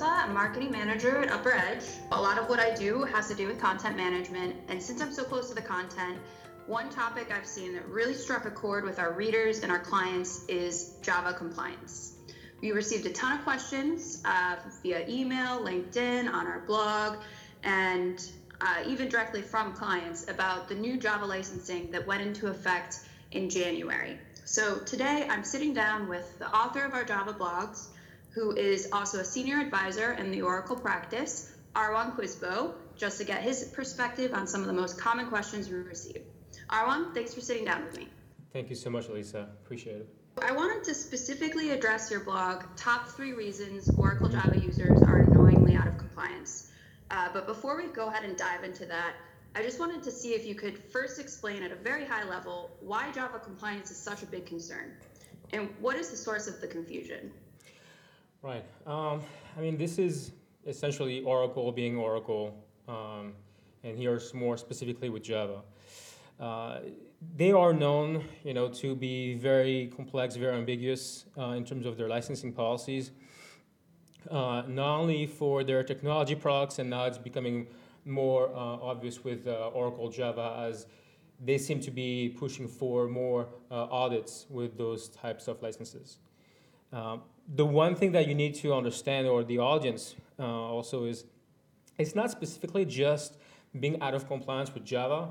I'm a marketing manager at UpperEdge. A lot of what I do has to do with content management, and since I'm so close to the content, one topic I've seen that really struck a chord with our readers and our clients is Java compliance. We received a ton of questions uh, via email, LinkedIn, on our blog, and uh, even directly from clients about the new Java licensing that went into effect in January. So today I'm sitting down with the author of our Java blogs, who is also a senior advisor in the Oracle practice, Arwan Couesbot, just to get his perspective on some of the most common questions we receive. Arwan, thanks for sitting down with me. Thank you so much, Lisa. Appreciate it. I wanted to specifically address your blog, Top Three Reasons Oracle Java Users Are Annoyingly Out of Compliance. Uh, but before we go ahead and dive into that, I just wanted to see if you could first explain at a very high level why Java compliance is such a big concern and what is the source of the confusion? Right. Um, I mean, this is essentially Oracle being Oracle, um, and here's more specifically with Java. Uh, they are known, you know, to be very complex, very ambiguous uh, in terms of their licensing policies. Uh, not only for their technology products, and now it's becoming more uh, obvious with uh, Oracle Java as they seem to be pushing for more uh, audits with those types of licenses. Um, the one thing that you need to understand, or the audience also, is it's not specifically just being out of compliance with Java,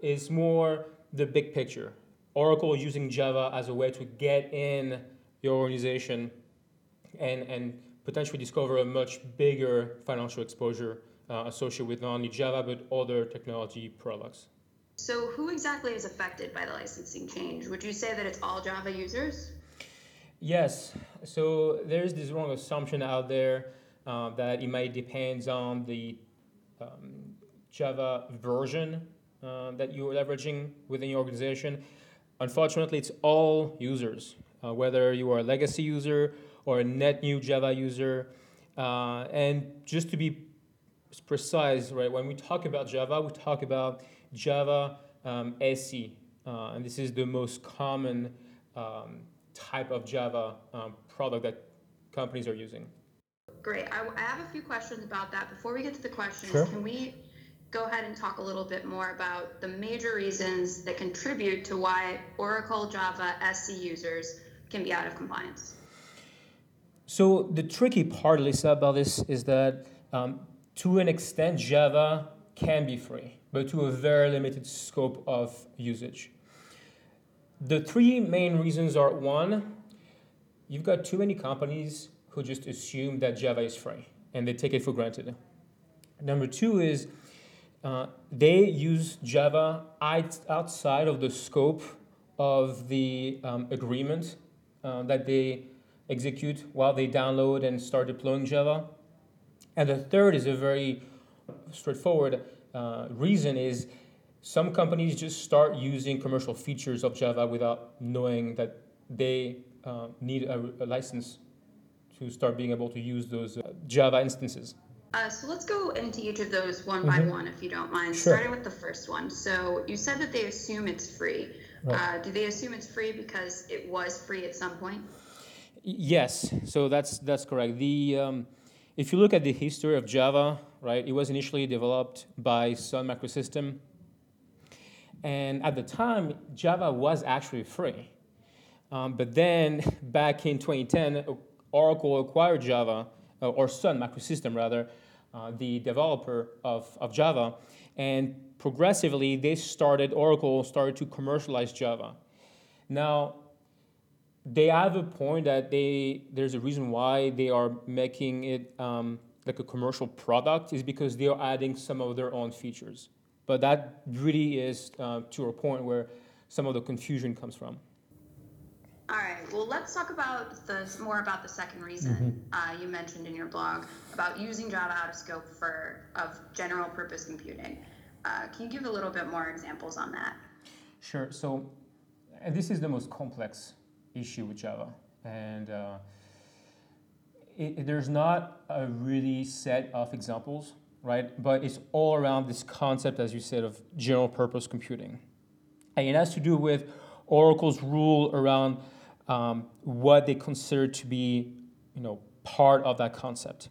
it's more the big picture. Oracle using Java as a way to get in your organization and, and potentially discover a much bigger financial exposure uh, associated with not only Java but other technology products. So, who exactly is affected by the licensing change? Would you say that it's all Java users? Yes. So, there's this wrong assumption out there uh, that it might depend on the um, Java version uh, that you're leveraging within your organization. Unfortunately, it's all users, uh, whether you are a legacy user or a net new Java user. Uh, and just to be precise, right, when we talk about Java, we talk about Java um, SE, uh, and this is the most common um, type of Java um, product that companies are using. Great. I, I, have a few questions about that. Before we get to the questions, sure. can we go ahead and talk a little bit more about the major reasons that contribute to why Oracle Java SE users can be out of compliance? So the tricky part, Lisa, about this is that um, to an extent, Java can be free, but to a very limited scope of usage. The three main reasons are one, you've got too many companies who just assume that Java is free and they take it for granted. Number two is uh, they use Java outside of the scope of the um, agreement uh, that they execute while they download and start deploying Java. And the third is a very straightforward uh, reason is some companies just start using commercial features of Java without knowing that they uh, need a, a, license to start being able to use those uh, Java instances. Uh, so let's go into each of those one by mm-hmm. one, if you don't mind. Sure. Starting with the first one. So you said that they assume it's free. Right. Uh, do they assume it's free because it was free at some point? Yes. So that's that's correct. The um, if you look at the history of Java, right, it was initially developed by Sun Microsystem, and at the time, Java was actually free. Um, but then, back in 2010, Oracle acquired Java, uh, or Sun Microsystem rather, uh, the developer of, of Java. And progressively, they started, Oracle started to commercialize Java. Now, they have a point that they there's a reason why they are making it um, like a commercial product is because they are adding some of their own features. But that really is uh, to a point where some of the confusion comes from. All right. Well, let's talk about the more about the second reason mm-hmm. uh, you mentioned in your blog about using Java out of scope for of general purpose computing. Uh, can you give a little bit more examples on that? Sure. So, and this is the most complex issue with Java, and uh, it, there's not a really set of examples, right? But it's all around this concept, as you said, of general purpose computing, and it has to do with Oracle's rule around um, what they consider to be, you know, part of that concept.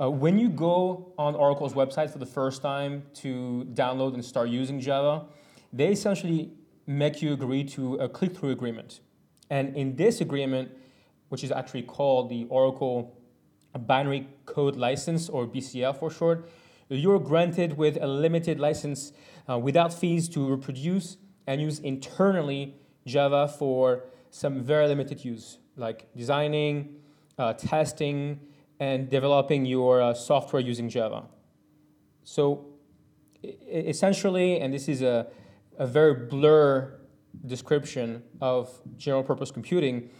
Uh, when you go on Oracle's website for the first time to download and start using Java, they essentially make you agree to a click through agreement. And in this agreement, which is actually called the Oracle A binary Code License, or BCL for short, you're granted with a limited license uh, without fees to reproduce and use internally Java for some very limited use, like designing, uh, testing, and developing your uh, software using Java. So essentially, and this is a, a very blur description of general purpose computing,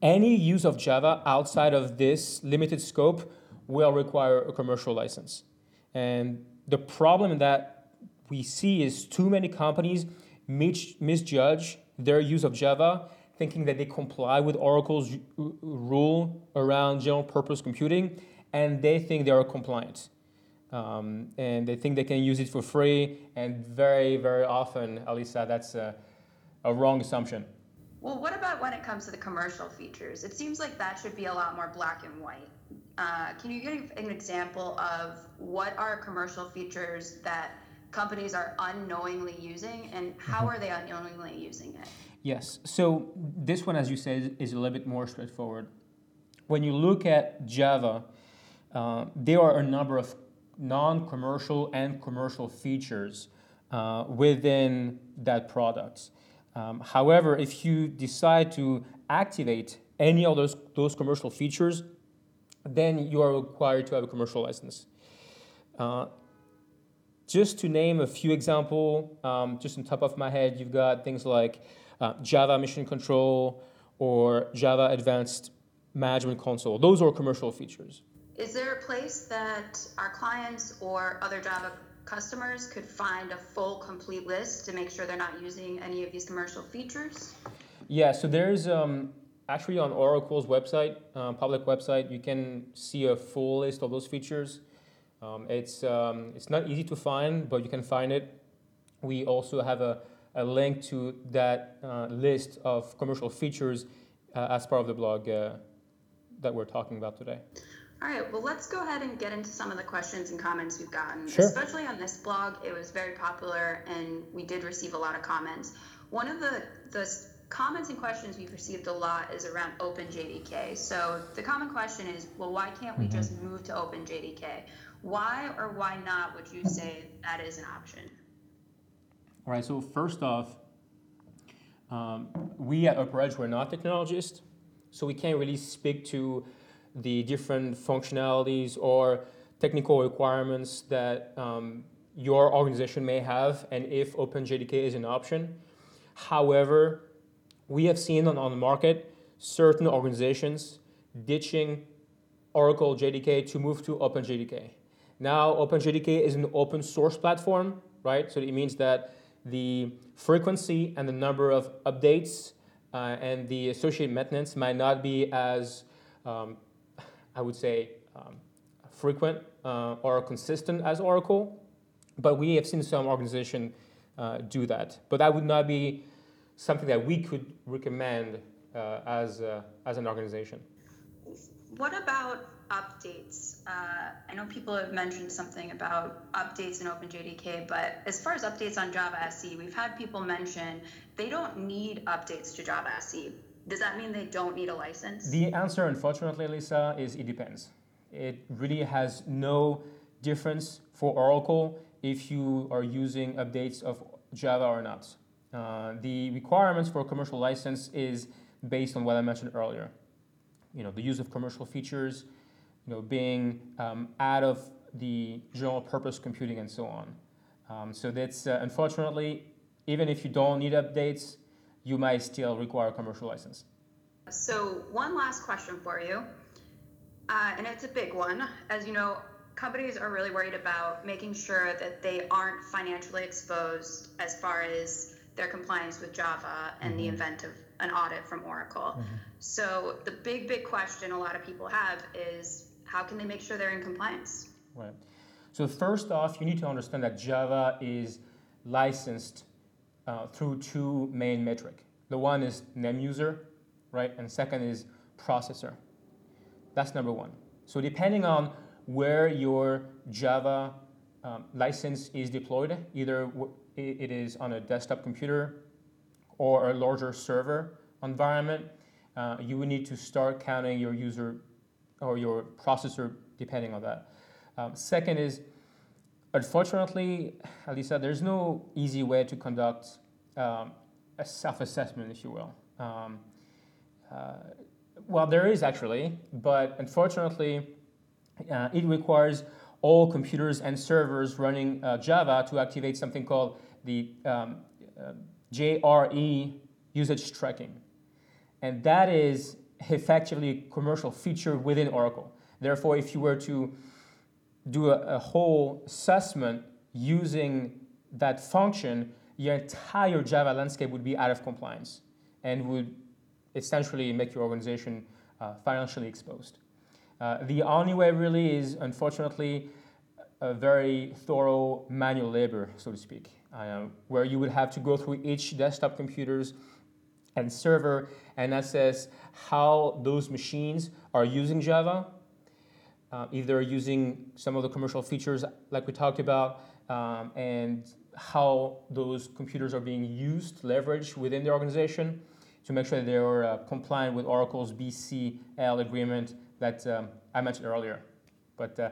any use of Java outside of this limited scope will require a commercial license. And the problem that we see is too many companies misjudge their use of Java, thinking that they comply with Oracle's rule around general purpose computing, and they think they are compliant. Um, and they think they can use it for free, and very, very often, Alisa, that's a, a wrong assumption. Well, what about when it comes to the commercial features? It seems like that should be a lot more black and white. Uh, can you give an example of what are commercial features that companies are unknowingly using, and how mm-hmm. are they unknowingly using it? Yes. So this one, as you said, is a little bit more straightforward. When you look at Java, uh, there are a number of non-commercial and commercial features uh, within that product. Um, however, if you decide to activate any of those, those commercial features, then you are required to have a commercial license. Uh, just to name a few examples, um, just on top of my head, you've got things like uh, Java Mission Control or Java Advanced Management Console. Those are commercial features. Is there a place that our clients or other Java customers could find a full, complete list to make sure they're not using any of these commercial features? Yeah, so there's um, actually on Oracle's website, uh, public website, you can see a full list of those features. Um, it's, um, it's not easy to find, but you can find it. We also have a, a link to that uh, list of commercial features uh, as part of the blog uh, that we're talking about today. All right, well, let's go ahead and get into some of the questions and comments we've gotten. Sure. Especially on this blog, it was very popular and we did receive a lot of comments. One of the, the comments and questions we've received a lot is around OpenJDK. So the common question is, well, why can't we mm-hmm. just move to OpenJDK? Why or why not would you say that is an option? All right, so first off, um, we at UpperEdge, we're not technologists, so we can't really speak to the different functionalities or technical requirements that um, your organization may have and if OpenJDK is an option. However, we have seen on, on the market certain organizations ditching Oracle JDK to move to OpenJDK. Now, OpenJDK is an open source platform, right? So it means that the frequency and the number of updates uh, and the associated maintenance might not be as, um, I would say, um, frequent uh, or consistent as Oracle. But we have seen some organization uh, do that. But that would not be something that we could recommend uh, as, uh, as an organization. What about updates? Uh, I know people have mentioned something about updates in OpenJDK, but as far as updates on Java SE, we've had people mention they don't need updates to Java SE. Does that mean they don't need a license? The answer, unfortunately, Lisa, is it depends. It really has no difference for Oracle if you are using updates of Java or not. Uh, the requirements for a commercial license is based on what I mentioned earlier. You know, the use of commercial features, you know, being um, out of the general purpose computing and so on. Um, so that's uh, unfortunately, even if you don't need updates, you might still require a commercial license. So one last question for you, uh, and it's a big one. As you know, companies are really worried about making sure that they aren't financially exposed as far as their compliance with Java and mm-hmm. the event of an audit from Oracle. Mm-hmm. So the big, big question a lot of people have is how can they make sure they're in compliance? Right. So first off, you need to understand that Java is licensed uh, through two main metric. The one is name user, right, and second is processor. That's number one. So depending on where your Java um, license is deployed. Either it is on a desktop computer or a larger server environment. Uh, you would need to start counting your user or your processor depending on that. Um, second is, unfortunately, Alisa, there's no easy way to conduct um, a self-assessment, if you will. Um, uh, well, there is actually, but unfortunately, uh, it requires all computers and servers running uh, Java to activate something called the um, uh, JRE usage tracking. And that is effectively a commercial feature within Oracle. Therefore, if you were to do a, a whole assessment using that function, your entire Java landscape would be out of compliance and would essentially make your organization uh, financially exposed. Uh, the only way really is, unfortunately, a very thorough manual labor, so to speak, uh, where you would have to go through each desktop computers and server and assess how those machines are using Java, uh, if they're using some of the commercial features like we talked about, um, and how those computers are being used, leveraged within the organization to make sure that they're uh, compliant with Oracle's BCL agreement that um, I mentioned earlier. But uh,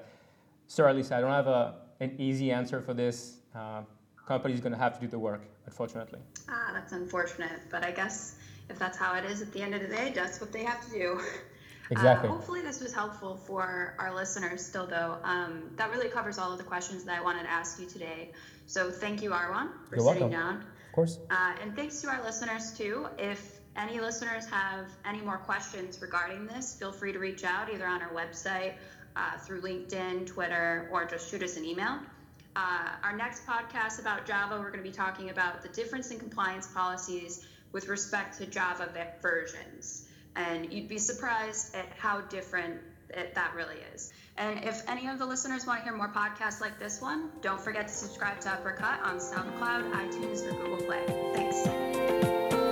sorry, Lisa, I don't have a, an easy answer for this. Uh, company's going to have to do the work, unfortunately. Ah, that's unfortunate. But I guess if that's how it is at the end of the day, that's what they have to do. Exactly. Uh, hopefully, this was helpful for our listeners still, though. Um, that really covers all of the questions that I wanted to ask you today. So, thank you, Arwan, for You're sitting welcome. down. Of course. Uh, and thanks to our listeners, too. If any listeners have any more questions regarding this, feel free to reach out either on our website, uh, through LinkedIn, Twitter, or just shoot us an email. Uh, our next podcast about Java, we're going to be talking about the difference in compliance policies with respect to Java versions. And you'd be surprised at how different it, that really is. And if any of the listeners want to hear more podcasts like this one, don't forget to subscribe to UpperEdge on SoundCloud, iTunes, or Google Play. Thanks.